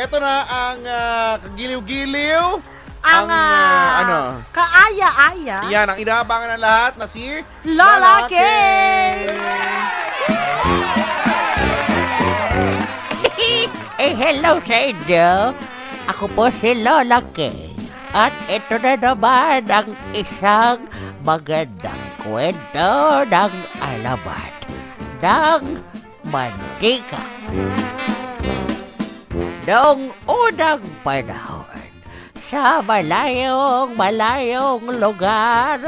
Eto na ang ah, kagiliw-giliw. Ang, ah, ah, ano? Kaaya-aya. Yan, ang inaabangan ng lahat na si Lola K. Eh, hello sa inyo. Ako po si Lola Kay. At ito na naman ang isang magandang kwento ng alamat ng mantika. Noong unang panahon, sa malayong malayong lugar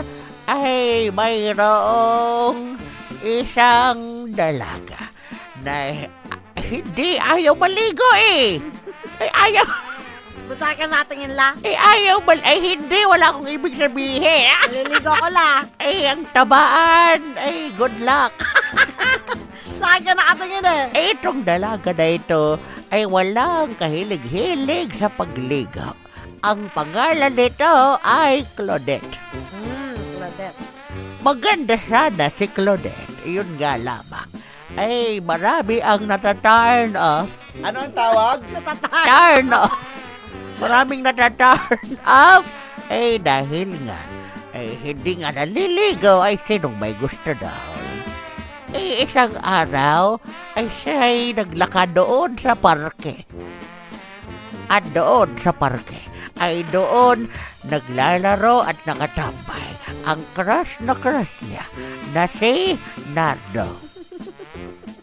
ay mayroong isang dalaga na hindi ayaw maligo eh. Ay, ayaw, Busakan natin yun la. ay ayaw mal, ay hindi, wala akong ibig sabihin. Naliligo ko la. Ay, ang tabaan, ay good luck. Saan ka nakatingin eh? Eh, itong dalaga na ito ay walang kahilig-hilig sa pagligo. Ang pangalan nito ay Claudette. Hmm, Claudette. Maganda sana si Claudette. Yun nga lamang. Ay, marami ang nataturn off. Ano ang tawag? Natatay. Turn off. Maraming nataturn off. Eh, dahil nga, eh, hindi nga naliligo ay sinong may gusto daw. Eh, isang araw ay siya'y naglakad doon sa parke. At doon sa parke ay doon naglalaro at nakatambay ang crush na crush niya na si Nardo.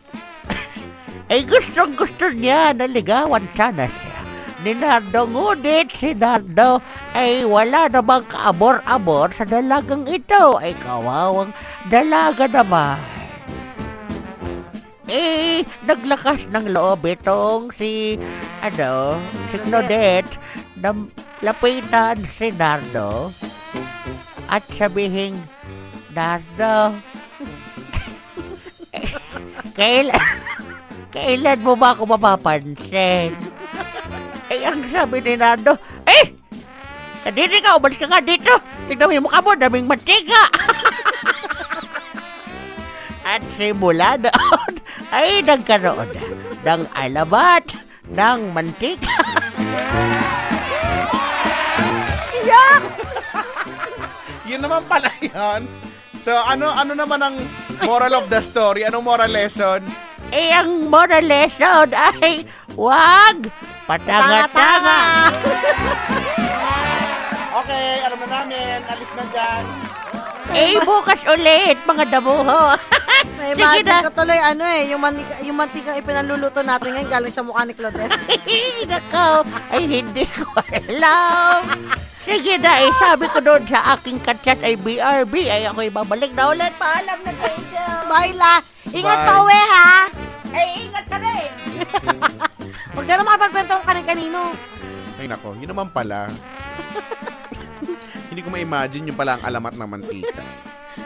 ay gustong gusto niya na ligawan sana siya ni Nardo. Ngunit si Nardo ay wala namang kaabor-abor sa dalagang ito. Ay kawawang dalaga naman. Eh, naglakas ng loob itong si, ano, si Claudette na lapitan si Nardo at sabihin, Nardo, kailan, kailan mo ba ako mapapansin? Eh, ang sabi ni Nardo, eh, kadiri ka, umalis ka nga dito. Tignan mo yung mukha mo, daming mantika. At simula doon, ay nagkaroon na ng alamat ng mantika. Yun naman pala yun. So, ano ano naman ang moral of the story? Anong moral lesson? Eh, ang moral lesson ay wag patanga-tanga. Okay, alam na namin. Alis na dyan. Eh, bukas ulit, mga damuho. May Sige imagine na. ko tuloy ano eh, yung mantika, yung mantika ipinaluluto natin ngayon galing sa mukha ni Claudette. Nako, ay hindi ko alam. Sige na, eh, sabi ko doon sa aking kachat ay BRB, ay ako'y babalik na ulit. Paalam na kayo. Bye la. Ingat Bye. pa uwi ha. Ay, ingat ka rin. Huwag ka na makapagkwento kung kanin-kanino. Ay nako, yun naman pala. Hindi ko ma-imagine yung pala ang alamat ng mantika.